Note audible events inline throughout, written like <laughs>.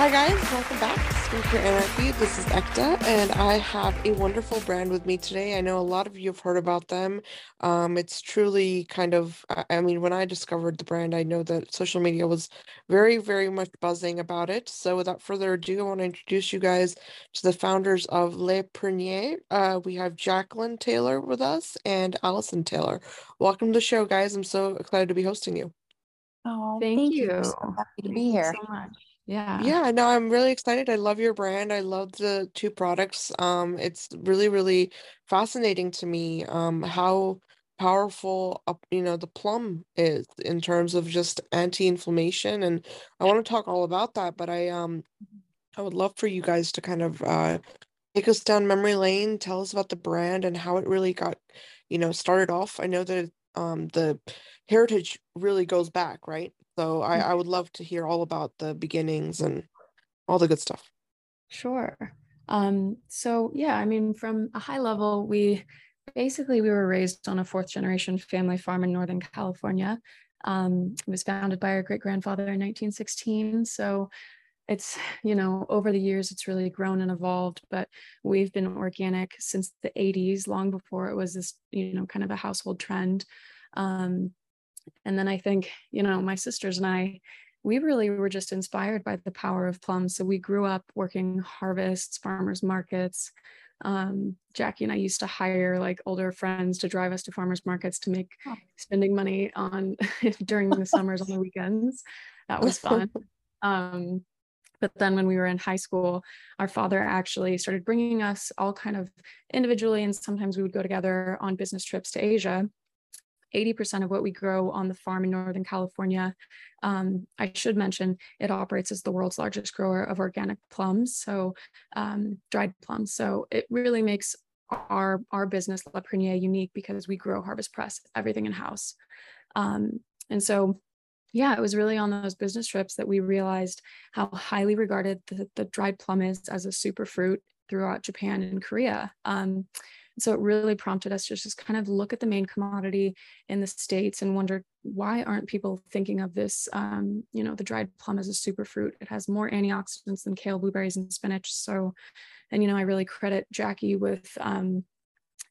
Hi guys, welcome back to Skincare Anarchy. This is Ekta, and I have a wonderful brand with me today. I know a lot of you have heard about them. Um, it's truly kind of, I mean, when I discovered the brand, I know that social media was very, very much buzzing about it. So without further ado, I want to introduce you guys to the founders of Le Prunier. Uh, we have Jacqueline Taylor with us and Allison Taylor. Welcome to the show, guys. I'm so excited to be hosting you. Oh, thank, thank you. you. So happy to thank be here. so much. Yeah. Yeah, no, I'm really excited. I love your brand. I love the two products. Um, it's really, really fascinating to me um how powerful uh, you know the plum is in terms of just anti-inflammation and I want to talk all about that, but I um I would love for you guys to kind of uh take us down memory lane, tell us about the brand and how it really got, you know, started off. I know that um the heritage really goes back, right? So I, I would love to hear all about the beginnings and all the good stuff. Sure. Um, so yeah, I mean, from a high level, we basically we were raised on a fourth generation family farm in Northern California. Um, it was founded by our great grandfather in 1916. So it's you know over the years it's really grown and evolved but we've been organic since the 80s long before it was this you know kind of a household trend um, and then I think, you know, my sisters and I, we really were just inspired by the power of plums. So we grew up working harvests, farmers markets. Um, Jackie and I used to hire like older friends to drive us to farmers markets to make oh. spending money on <laughs> during the summers on the weekends. That was fun. <laughs> Um, but then when we were in high school our father actually started bringing us all kind of individually and sometimes we would go together on business trips to asia 80% of what we grow on the farm in Northern California. Um, I should mention it operates as the world's largest grower of organic plums, so um, dried plums. So it really makes our our business Le Prunier unique because we grow, harvest, press everything in house. Um, and so yeah, it was really on those business trips that we realized how highly regarded the, the dried plum is as a super fruit throughout Japan and Korea. Um, so it really prompted us to just kind of look at the main commodity in the states and wonder why aren't people thinking of this um, you know the dried plum as a superfruit? It has more antioxidants than kale blueberries and spinach. So and you know i really credit jackie with um,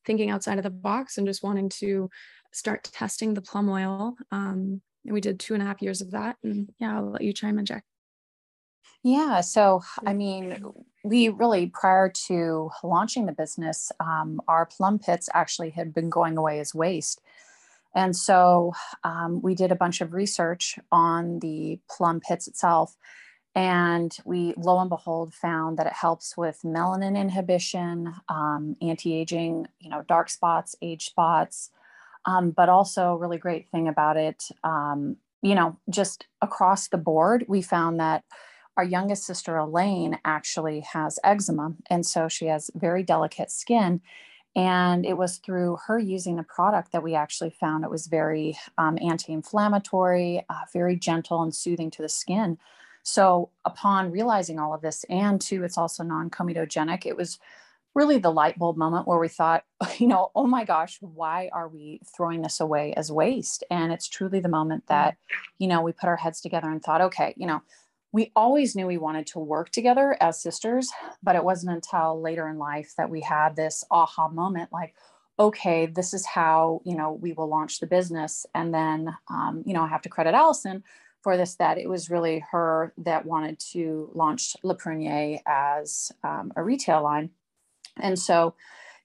thinking outside of the box and just wanting to start testing the plum oil. Um, and we did two and a half years of that. And yeah i'll let you chime in jack yeah. So, I mean, we really, prior to launching the business, um, our plum pits actually had been going away as waste. And so um, we did a bunch of research on the plum pits itself. And we, lo and behold, found that it helps with melanin inhibition, um, anti aging, you know, dark spots, age spots. Um, but also, a really great thing about it, um, you know, just across the board, we found that our youngest sister elaine actually has eczema and so she has very delicate skin and it was through her using the product that we actually found it was very um, anti-inflammatory uh, very gentle and soothing to the skin. So upon realizing all of this and too it's also non-comedogenic it was really the light bulb moment where we thought <laughs> you know oh my gosh why are we throwing this away as waste? And it's truly the moment that you know we put our heads together and thought okay you know we always knew we wanted to work together as sisters, but it wasn't until later in life that we had this aha moment like, okay, this is how, you know, we will launch the business. And then, um, you know, I have to credit Allison for this, that it was really her that wanted to launch Le Prunier as um, a retail line. And so,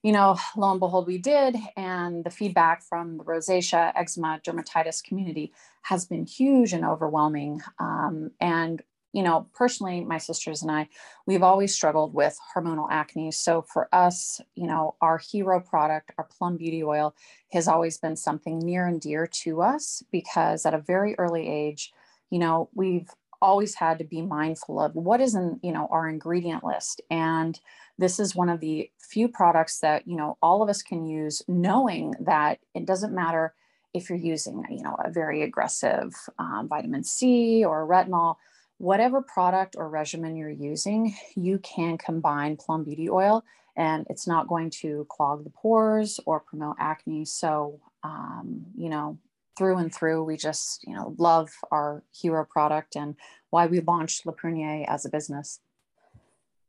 you know, lo and behold, we did. And the feedback from the rosacea, eczema, dermatitis community has been huge and overwhelming. Um, and you know, personally, my sisters and I, we've always struggled with hormonal acne. So for us, you know, our hero product, our Plum Beauty Oil, has always been something near and dear to us because at a very early age, you know, we've always had to be mindful of what is in, you know, our ingredient list. And this is one of the few products that, you know, all of us can use knowing that it doesn't matter if you're using, you know, a very aggressive um, vitamin C or retinol whatever product or regimen you're using, you can combine plum beauty oil and it's not going to clog the pores or promote acne. So, um, you know, through and through. We just, you know, love our hero product and why we launched Le Prunier as a business.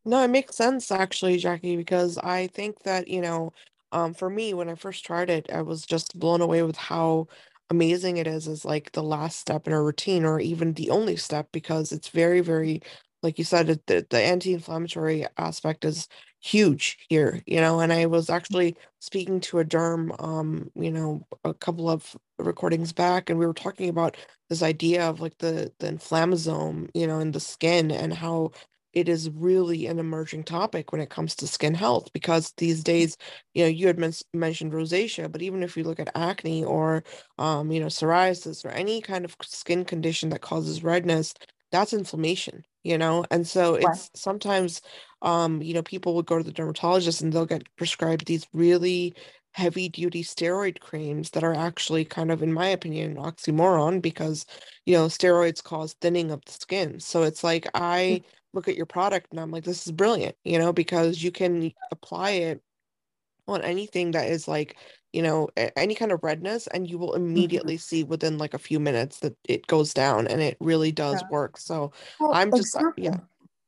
No, it makes sense actually, Jackie, because I think that, you know, um, for me, when I first tried it, I was just blown away with how amazing it is as like the last step in a routine or even the only step because it's very, very, like you said, the, the anti-inflammatory aspect is huge here, you know, and I was actually speaking to a derm, um, you know, a couple of recordings back, and we were talking about this idea of like the the inflammasome, you know, in the skin and how it is really an emerging topic when it comes to skin health because these days, you know, you had men- mentioned rosacea, but even if you look at acne or, um, you know, psoriasis or any kind of skin condition that causes redness, that's inflammation, you know? And so it's right. sometimes, um, you know, people would go to the dermatologist and they'll get prescribed these really heavy duty steroid creams that are actually kind of in my opinion oxymoron because you know steroids cause thinning of the skin so it's like i mm. Look at your product and i'm like this is brilliant you know because you can apply it on anything that is like you know any kind of redness and you will mm-hmm. immediately mm-hmm. see within like a few minutes that it goes down and it really does yeah. work so well, i'm just exactly. yeah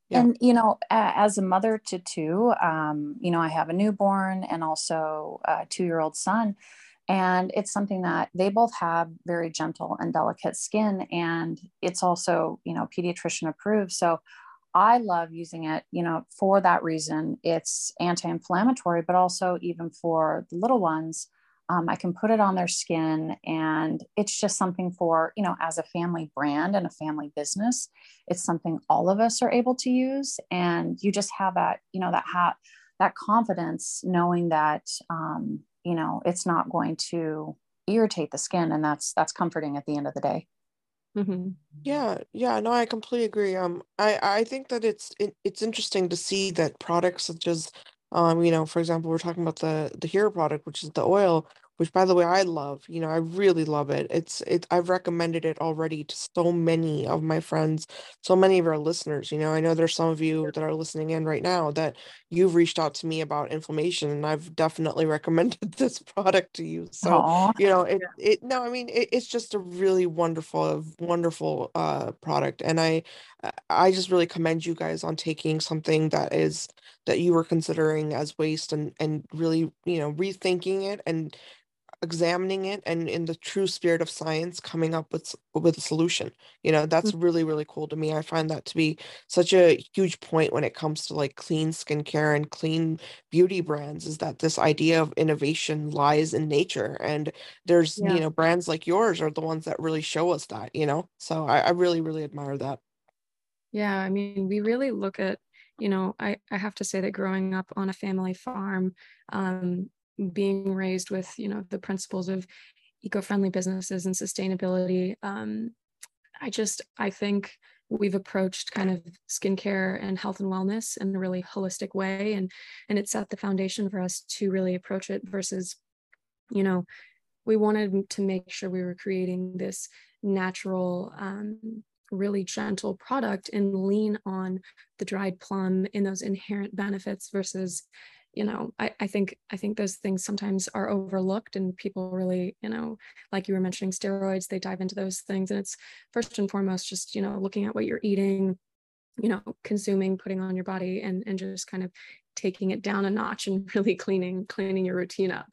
yeah. And, you know, as a mother to two, um, you know, I have a newborn and also a two year old son. And it's something that they both have very gentle and delicate skin. And it's also, you know, pediatrician approved. So I love using it, you know, for that reason. It's anti inflammatory, but also even for the little ones, um, I can put it on their skin, and it's just something for, you know, as a family brand and a family business, it's something all of us are able to use. And you just have that, you know, that hat, that confidence knowing that, um, you know, it's not going to irritate the skin. And that's, that's comforting at the end of the day. Mm-hmm. Yeah, yeah, no, I completely agree. Um, I I think that it's it, it's interesting to see that products such as um, you know, for example, we're talking about the the hero product, which is the oil, which by the way I love. You know, I really love it. It's it I've recommended it already to so many of my friends, so many of our listeners. You know, I know there's some of you that are listening in right now that you've reached out to me about inflammation, and I've definitely <laughs> recommended this product to you. So, Aww. you know, it it no, I mean, it, it's just a really wonderful, wonderful uh product, and I I just really commend you guys on taking something that is that you were considering as waste and and really you know rethinking it and examining it and in the true spirit of science coming up with with a solution you know that's mm-hmm. really really cool to me i find that to be such a huge point when it comes to like clean skincare and clean beauty brands is that this idea of innovation lies in nature and there's yeah. you know brands like yours are the ones that really show us that you know so I, I really really admire that yeah i mean we really look at you know, I, I have to say that growing up on a family farm, um, being raised with, you know, the principles of eco-friendly businesses and sustainability, um, I just, I think we've approached kind of skincare and health and wellness in a really holistic way. And, and it set the foundation for us to really approach it versus, you know, we wanted to make sure we were creating this natural um, really gentle product and lean on the dried plum in those inherent benefits versus you know I, I think i think those things sometimes are overlooked and people really you know like you were mentioning steroids they dive into those things and it's first and foremost just you know looking at what you're eating you know consuming putting on your body and and just kind of taking it down a notch and <laughs> really cleaning cleaning your routine up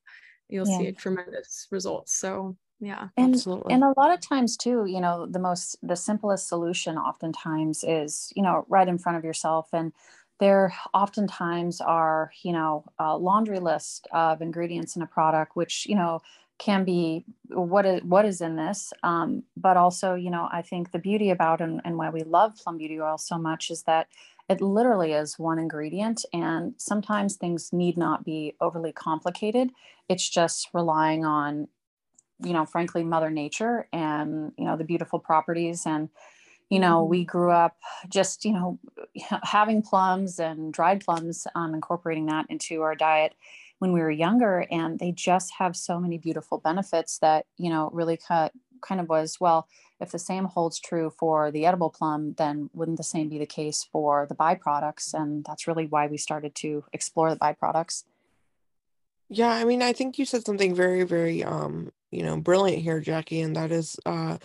you'll yeah. see tremendous results so yeah and absolutely. and a lot of times too you know the most the simplest solution oftentimes is you know right in front of yourself and there oftentimes are you know a laundry list of ingredients in a product which you know can be what is what is in this? Um, but also you know i think the beauty about and, and why we love plum beauty oil so much is that it literally is one ingredient and sometimes things need not be overly complicated. It's just relying on you know frankly mother nature and you know the beautiful properties and you know mm-hmm. we grew up just you know having plums and dried plums um, incorporating that into our diet when we were younger and they just have so many beautiful benefits that you know really cut kind of was well if the same holds true for the edible plum then wouldn't the same be the case for the byproducts and that's really why we started to explore the byproducts Yeah, I mean, I think you said something very, very, um, you know, brilliant here, Jackie, and that is uh,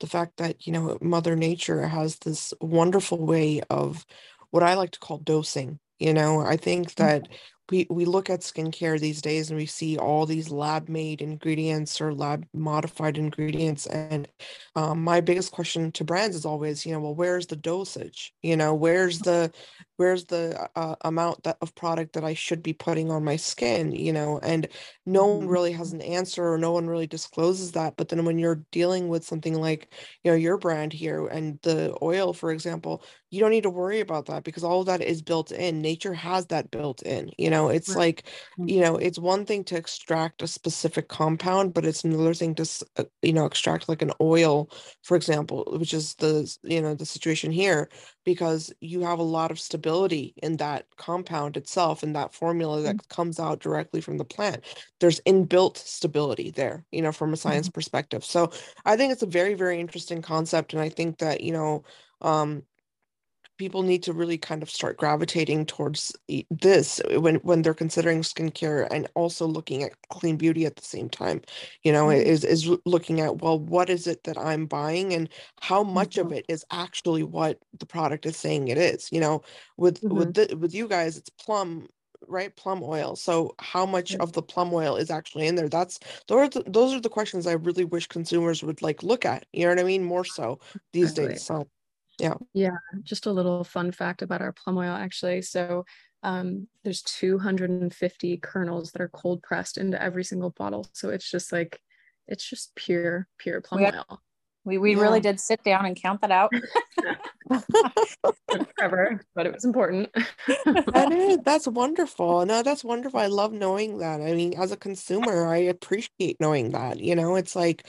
the fact that, you know, Mother Nature has this wonderful way of what I like to call dosing. You know, I think mm-hmm. that we we look at skincare these days and we see all these lab made ingredients or lab modified ingredients and um, my biggest question to brands is always you know well where's the dosage you know where's <laughs> the where's the uh, amount that of product that i should be putting on my skin you know and no one Mhm. really has an answer or no one really discloses that but then when you're dealing with something like you know your brand here and the oil for example you don't need to worry about that because all of that is built in. Nature has that built in you know? It's Right. like you know it's one thing to extract a specific compound but it's another thing to uh, you know extract like an oil for example which is the you know the situation here because you have a lot of stability in that compound itself and that formula that comes out directly from the plant. There's inbuilt stability there you know from a science Mhm. perspective. So i think it's a very very interesting concept and i think that you know um people need to really kind of start gravitating towards this when when they're considering skincare and also looking at clean beauty at the same time you know Mhm. is is looking at well what is it that i'm buying and how much of Mhm. it is actually what the product is saying it is you know? With with Mhm. the, with you guys it's plum right? Plum oil. So how much of the plum oil is actually in there? That's those are the, those are the questions i really wish consumers would like look at you know what i mean? More so these days so yeah Yeah, just a little fun fact about our plum oil actually. So um, there's 250 kernels that are cold pressed into every single bottle. So it's just like, it's just pure, pure plum We, oil. We, we yeah really did sit down and count that out. <laughs> Forever, but it was important. That <laughs> is, that's wonderful. No, that's wonderful. I love knowing that. I mean, as a consumer, I appreciate knowing that. You know, it's like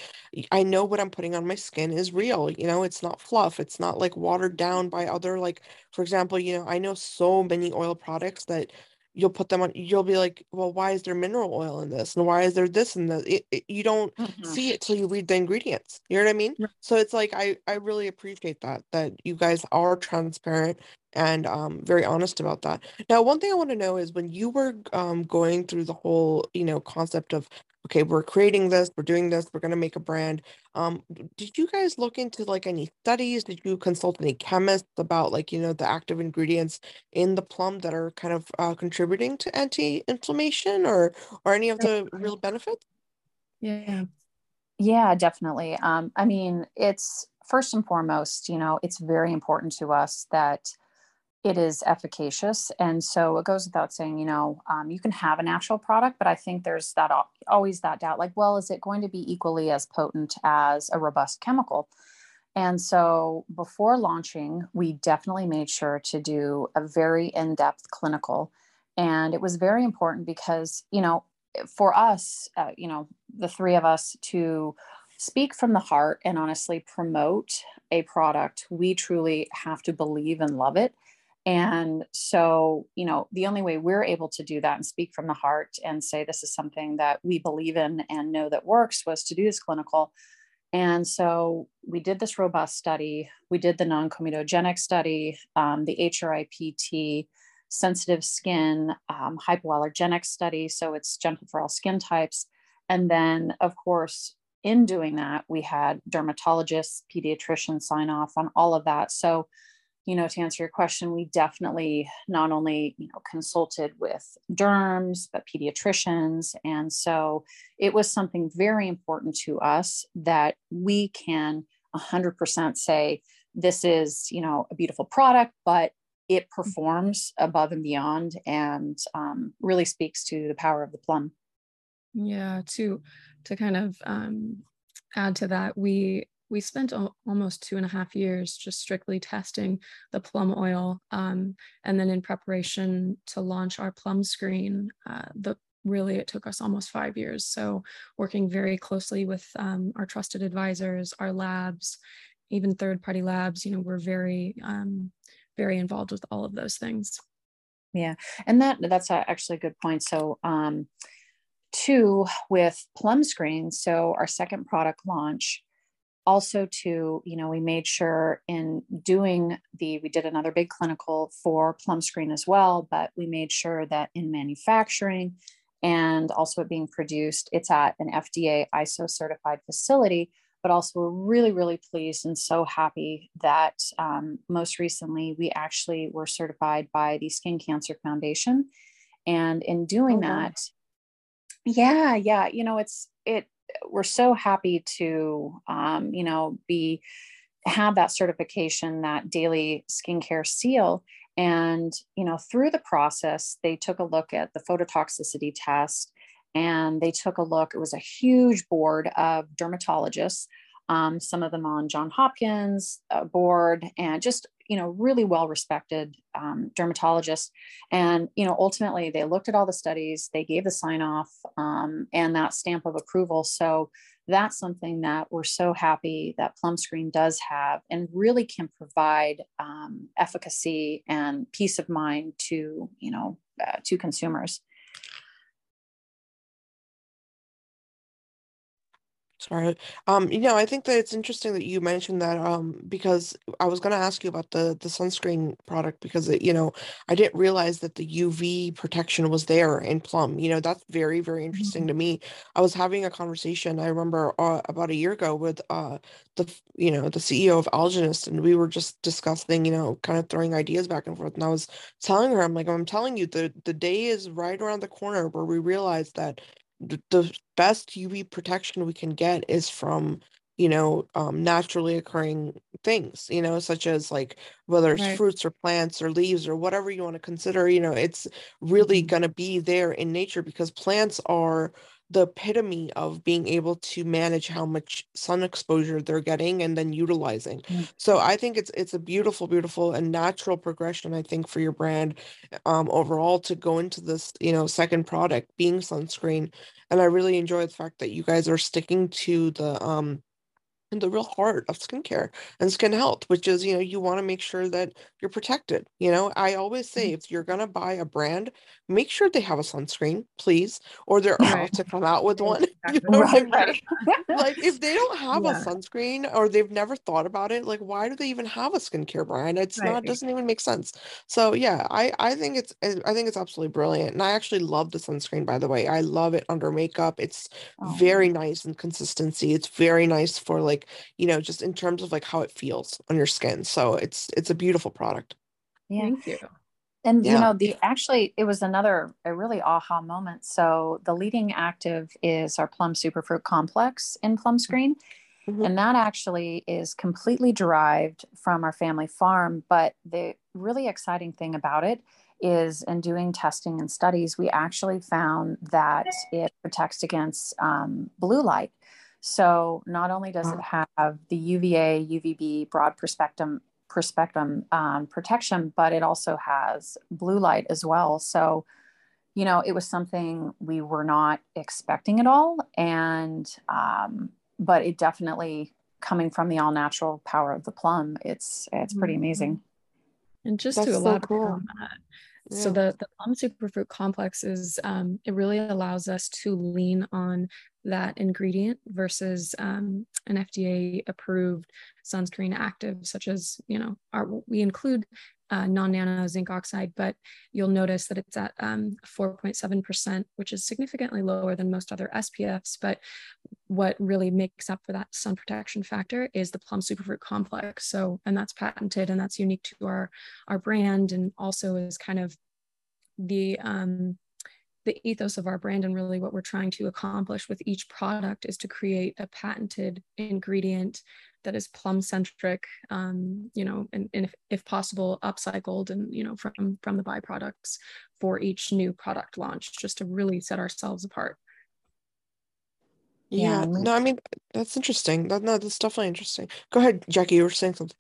I know what I'm putting on my skin is real. You know, it's not fluff. It's not like watered down by other, like, for example, you know, I know so many oil products that you'll put them on, you'll be like, well, why is there mineral oil in this? And why is there this and that? It, it, you don't Mhm. see it till you read the ingredients. You know what I mean? So it's like I I really appreciate that that you guys are transparent and um very honest about that. Now, one thing I want to know is when you were um, going through the whole, you know, concept of, okay, we're creating this, we're doing this, we're going to make a brand. Um, did you guys look into like any studies? Did you consult any chemists about like, you know, the active ingredients in the plum that are kind of uh, contributing to anti-inflammation or or any of the real benefits? Yeah. Yeah, definitely. Um, I mean, it's first and foremost, you know, it's very important to us that it is efficacious. And so it goes without saying, you know, um, you can have a natural product, but I think there's that always that doubt like, well, is it going to be equally as potent as a robust chemical? And so before launching, we definitely made sure to do a very in depth clinical. And it was very important because, you know, for us, uh, you know, the three of us to speak from the heart and honestly promote a product, we truly have to believe and love it. And so, you know, the only way we're able to do that and speak from the heart and say this is something that we believe in and know that works was to do this clinical and so we did this robust study. We did the non comedogenic study, um, the HRIPT, sensitive skin, um, hypoallergenic study. So it's gentle for all skin types. And then, of course, in doing that, we had dermatologists, pediatricians sign off on all of that. So you know, to answer your question, we definitely not only, you know, consulted with derms, but pediatricians. And so it was something very important to us that we can 100% say, this is, you know, a beautiful product, but it performs above and beyond and um, really speaks to the power of the plum. Yeah, to to kind of um, add to that, we we spent al- almost two and a half years just strictly testing the plum oil, um, and then in preparation to launch our plum screen, uh, the really it took us almost five years. So working very closely with um, our trusted advisors, our labs, even third party labs, you know, we're very um, very involved with all of those things. Yeah. And that that's actually a good point. So um, two with plum screen so our second product launch also to you know we made sure in doing the we did another big clinical for plum screen as well but we made sure that in manufacturing and also it being produced. It's at an FDA ISO certified facility, but also we're really, really pleased and so happy that um, most recently we actually were certified by the Skin Cancer Foundation. And in doing oh, that, yeah, yeah, you know, it's, it, we're so happy to, um, you know, be, have that certification, that daily skincare seal and, you know, through the process, they took a look at the phototoxicity test and they took a look. It was a huge board of dermatologists, um, some of them on John Hopkins uh, board, and just you know really well respected um, dermatologists. And you know ultimately they looked at all the studies, they gave the sign off um, and that stamp of approval. So that's something that we're so happy that Plum Screen does have and really can provide um, efficacy and peace of mind to you know uh, to consumers. Sorry. Um, you know, I think that it's interesting that you mentioned that um because I was going to ask you about the the sunscreen product because it, you know, I didn't realize that the UV protection was there in Plum. You know, that's very very interesting mm-hmm. to me. I was having a conversation I remember uh, about a year ago with uh the you know, the CEO of Algenist and we were just discussing, you know, kind of throwing ideas back and forth and I was telling her I'm like I'm telling you the the day is right around the corner where we realize that the best UV protection we can get is from you know um, naturally occurring things you know such as like whether it's right. fruits or plants or leaves or whatever you want to consider you know it's really mm-hmm. going to be there in nature because plants are the epitome of being able to manage how much sun exposure they're getting and then utilizing. Mm-hmm. So I think it's it's a beautiful, beautiful and natural progression. I think for your brand um, overall to go into this, you know, second product being sunscreen, and I really enjoy the fact that you guys are sticking to the um in the real heart of skincare and skin health, which is, you know, you want to make sure that you're protected. You know, I always say mm-hmm. if you're going to buy a brand, make sure they have a sunscreen, please, or they're <laughs> right. about to come out with one. <laughs> You know right, right. like if they don't <laughs> have yeah. a sunscreen or they've never thought about it, like why do they even have a skincare brand? It's right. not doesn't even make sense. So yeah, I I think it's I think it's absolutely brilliant. And I actually love the sunscreen by the way. I love it under makeup. It's oh. very nice in consistency. It's very nice for like like you know just in terms of like how it feels on your skin. So it's it's a beautiful product. Yeah. thank you. And yeah. you know the actually it was another a really aha moment. So the leading active is our plum superfruit complex in plum screen. Mm-hmm. and that actually is completely derived from our family farm. But the really exciting thing about it is in doing testing and studies we actually found that it protects against um, blue light so not only does it have the UVA, UVB broad spectrum spectrum um, protection, but it also has blue light as well. So, you know, it was something we were not expecting at all, and um, but it definitely coming from the all natural power of the plum. It's it's pretty mm-hmm. amazing. And just That's to elaborate so cool. on that, so the, the plum superfruit complex is um, it really allows us to lean on that ingredient versus um, an FDA approved sunscreen active, such as you know our, we include uh, non-nano zinc oxide, but you'll notice that it's at 4.7%, um, which is significantly lower than most other SPFs. But what really makes up for that sun protection factor is the plum superfruit complex. So, and that's patented and that's unique to our, our brand and also is kind of the um, the ethos of our brand and really what we're trying to accomplish with each product is to create a patented ingredient that is plum centric um, you know and, and if, if, possible upcycled and you know from from the byproducts for each new product launch just to really set ourselves apart. Yeah, yeah. no i mean that's interesting. That, no that's definitely interesting. Go ahead jackie you were saying something.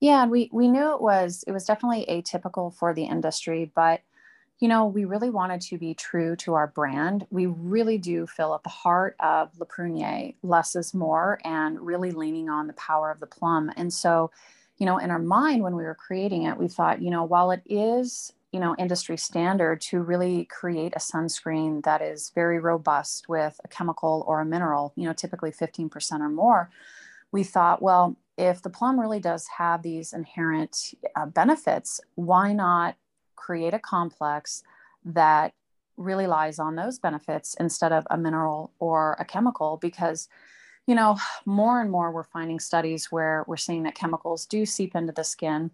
Yeah we we knew it was it was definitely atypical for the industry but you know, we really wanted to be true to our brand. We really do feel at the heart of Le Prunier, less is more, and really leaning on the power of the plum. And so, you know, in our mind, when we were creating it, we thought, you know, while it is, you know, industry standard to really create a sunscreen that is very robust with a chemical or a mineral, you know, typically 15% or more, we thought, well, if the plum really does have these inherent uh, benefits, why not create a complex that really lies on those benefits instead of a mineral or a chemical because you know more and more we're finding studies where we're seeing that chemicals do seep into the skin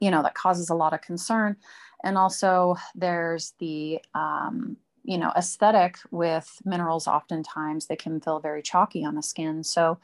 you know that causes a lot of concern. And also there's the um, you know aesthetic with minerals oftentimes they can feel very chalky on the skin. So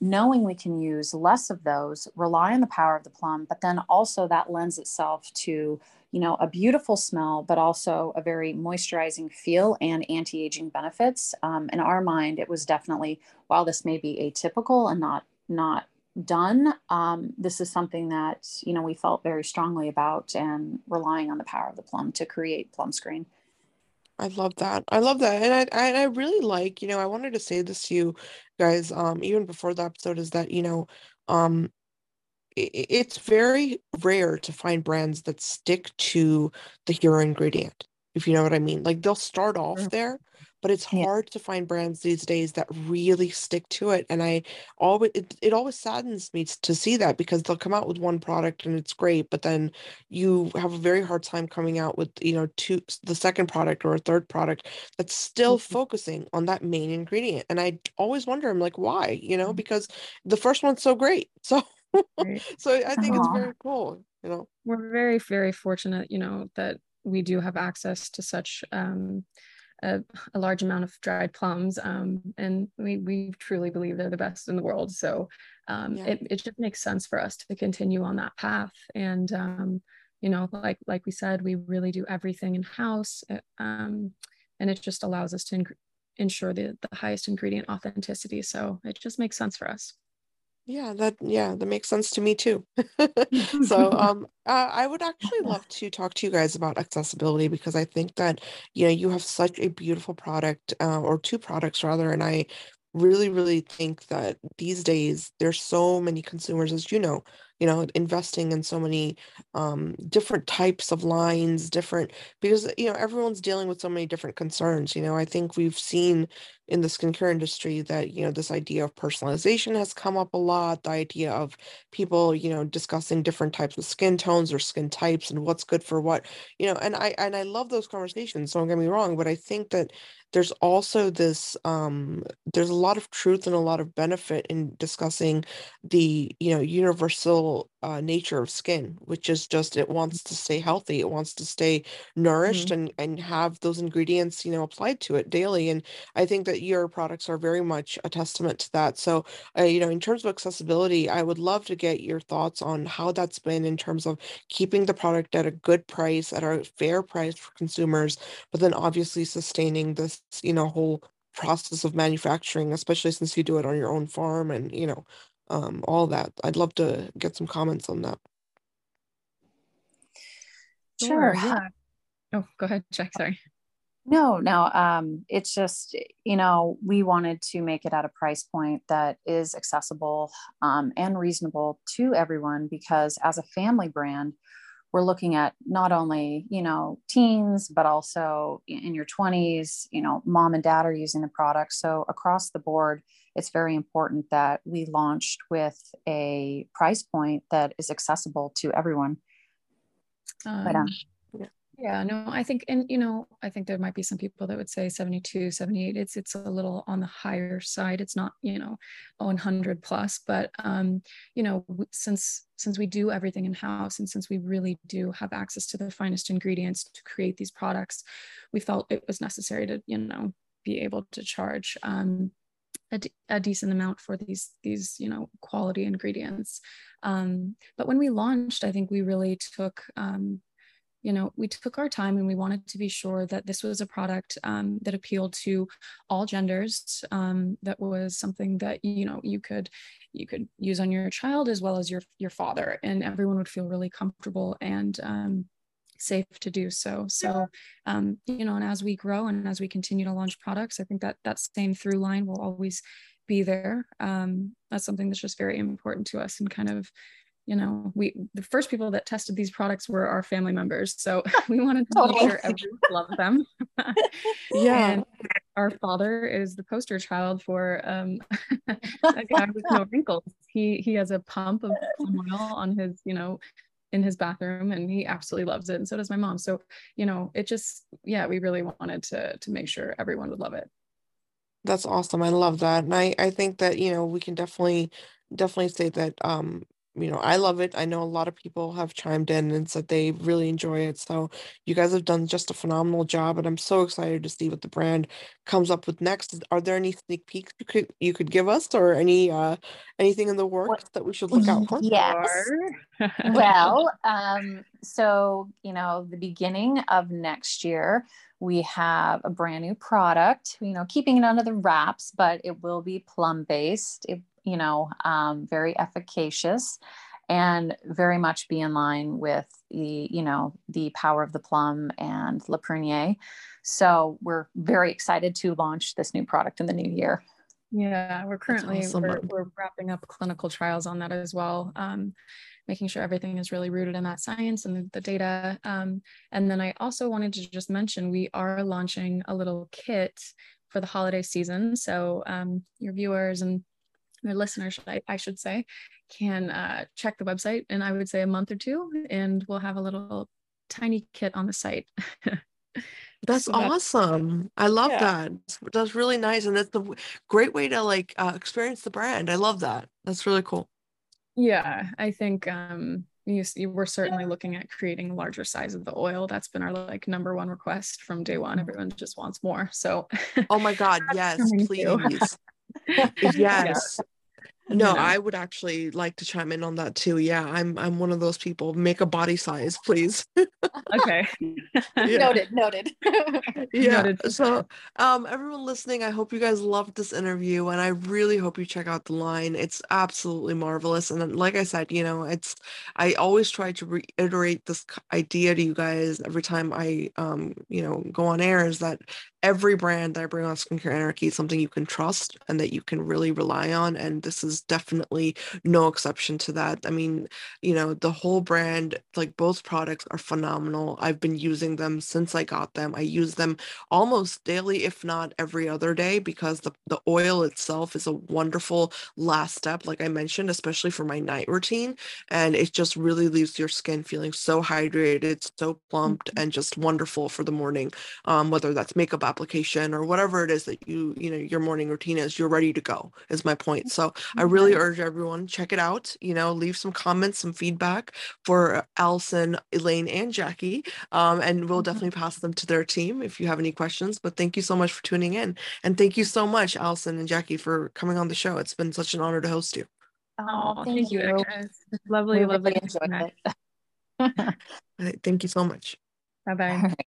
knowing we can use less of those rely on the power of the plum but then also that lends itself to you know a beautiful smell but also a very moisturizing feel and anti-aging benefits um, in our mind it was definitely while this may be atypical and not not done um, this is something that you know we felt very strongly about and relying on the power of the plum to create plum screen I love that. I love that. And I, I I really like, you know, I wanted to say this to you guys, um, even before the episode, is that, you know, um, it's very rare to find brands that stick to the hero ingredient, if you know what I mean. Like they'll start off mm. there, but it's yeah. hard to find brands these days that really stick to it and i always it, it always saddens me to see that because they'll come out with one product and it's great but then you have a very hard time coming out with you know two the second product or a third product that's still mm-hmm. focusing on that main ingredient and i always wonder i'm like why you know mm-hmm. because the first one's so great <laughs> so right. <laughs> so i think Aww. it's very cool you know we're very very fortunate you know that we do have access to such um a, a large amount of dried plums um, and we, we truly believe they're the best in the world so um, yeah. it, it just makes sense for us to continue on that path and um, you know like like we said we really do everything in house uh, um, and it just allows us to in- ensure the, the highest ingredient authenticity so it just makes sense for us yeah, that yeah, that makes sense to me too. <laughs> So, <laughs> um, uh, I would actually love to talk to you guys about accessibility because I think that, you know, you have such a beautiful product, uh, or two products rather, and I really, really think that these days there's so many consumers, as you know, you know, investing in so many um, different types of lines, different because you know everyone's dealing with so many different concerns. You know, I think we've seen in the skincare industry that you know this idea of personalization has come up a lot. The idea of people, you know, discussing different types of skin tones or skin types and what's good for what. You know, and I and I love those conversations. Don't get me wrong, but I think that there's also this um, there's a lot of truth and a lot of benefit in discussing the you know universal uh, nature of skin which is just it wants to stay healthy it wants to stay nourished mm-hmm. and and have those ingredients you know applied to it daily and i think that your products are very much a testament to that so uh, you know in terms of accessibility i would love to get your thoughts on how that's been in terms of keeping the product at a good price at a fair price for consumers but then obviously sustaining this you know whole process of manufacturing especially since you do it on your own farm and you know um, all that. I'd love to get some comments on that. Sure. Yeah. Oh, go ahead, Jack. Sorry. No, no. Um, it's just, you know, we wanted to make it at a price point that is accessible um, and reasonable to everyone because as a family brand, we're looking at not only you know teens but also in your 20s you know mom and dad are using the product so across the board it's very important that we launched with a price point that is accessible to everyone um, but, um, yeah. no i think and you know i think there might be some people that would say 72 78 it's it's a little on the higher side it's not you know 100 plus but um you know since since we do everything in house and since we really do have access to the finest ingredients to create these products we felt it was necessary to you know be able to charge um a, a decent amount for these these you know quality ingredients um, but when we launched i think we really took um, you know we took our time and we wanted to be sure that this was a product um, that appealed to all genders um, that was something that you know you could you could use on your child as well as your your father and everyone would feel really comfortable and um, safe to do so. So, um, you know, and as we grow and as we continue to launch products, I think that that same through line will always be there. Um, that's something that's just very important to us and kind of, you know, we the first people that tested these products were our family members. So <laughs> <laughs> we wanted to make sure everyone loved them. <laughs> yeah. And our father is the poster child for um, a guy with no wrinkles. He he has a pump of oil on his, you know, in his bathroom and he absolutely loves it and so does my mom so you know it just yeah we really wanted to to make sure everyone would love it that's awesome i love that and i i think that you know we can definitely definitely say that um you know, I love it. I know a lot of people have chimed in and said they really enjoy it. So you guys have done just a phenomenal job, and I'm so excited to see what the brand comes up with next. Are there any sneak peeks you could you could give us, or any uh anything in the works that we should look out for? Yes. <laughs> well, um, so you know, the beginning of next year, we have a brand new product. You know, keeping it under the wraps, but it will be plum based. It you know, um, very efficacious and very much be in line with the, you know, the power of the plum and Le Prunier. So we're very excited to launch this new product in the new year. Yeah, we're currently awesome. we're, we're, wrapping up clinical trials on that as well, um, making sure everything is really rooted in that science and the, the data. Um, and then I also wanted to just mention we are launching a little kit for the holiday season. So um, your viewers and their listeners, I, I should say, can uh, check the website in I would say a month or two, and we'll have a little tiny kit on the site. <laughs> That's so awesome. I love yeah. that. That's really nice, and that's a great way to like uh, experience the brand. I love that. That's really cool. Yeah, I think um, you, you we're certainly looking at creating a larger size of the oil. That's been our like number one request from day one. Everyone just wants more. So, oh my god, <laughs> yes, please. <laughs> yes. No, you know? I would actually like to chime in on that too. Yeah, I'm I'm one of those people. Make a body size, please. okay. <laughs> Noted, noted. <laughs> yeah. Noted. So um everyone listening, I hope you guys loved this interview and I really hope you check out the line. It's absolutely marvelous. And like I said, you know, it's I always try to reiterate this idea to you guys every time I um, you know, go on air is that every brand that I bring on Skincare Anarchy is something you can trust and that you can really rely on. And this is definitely no exception to that. I mean, you know, the whole brand, like both products are phenomenal. I've been using them since I got them. I use them almost daily, if not every other day, because the, the oil itself is a wonderful last step, like I mentioned, especially for my night routine. And it just really leaves your skin feeling so hydrated, so plumped, mm-hmm. and just wonderful for the morning. Um, whether that's makeup application or whatever it is that you, you know, your morning routine is, you're ready to go, is my point. So I really urge everyone check it out. You know, leave some comments, some feedback for Allison, Elaine, and Jackie, um, and we'll mm-hmm. definitely pass them to their team if you have any questions. But thank you so much for tuning in, and thank you so much, Allison and Jackie, for coming on the show. It's been such an honor to host you. Oh, thank, thank you. you. Lovely, we lovely. Really enjoyed it. <laughs> thank you so much. Bye bye.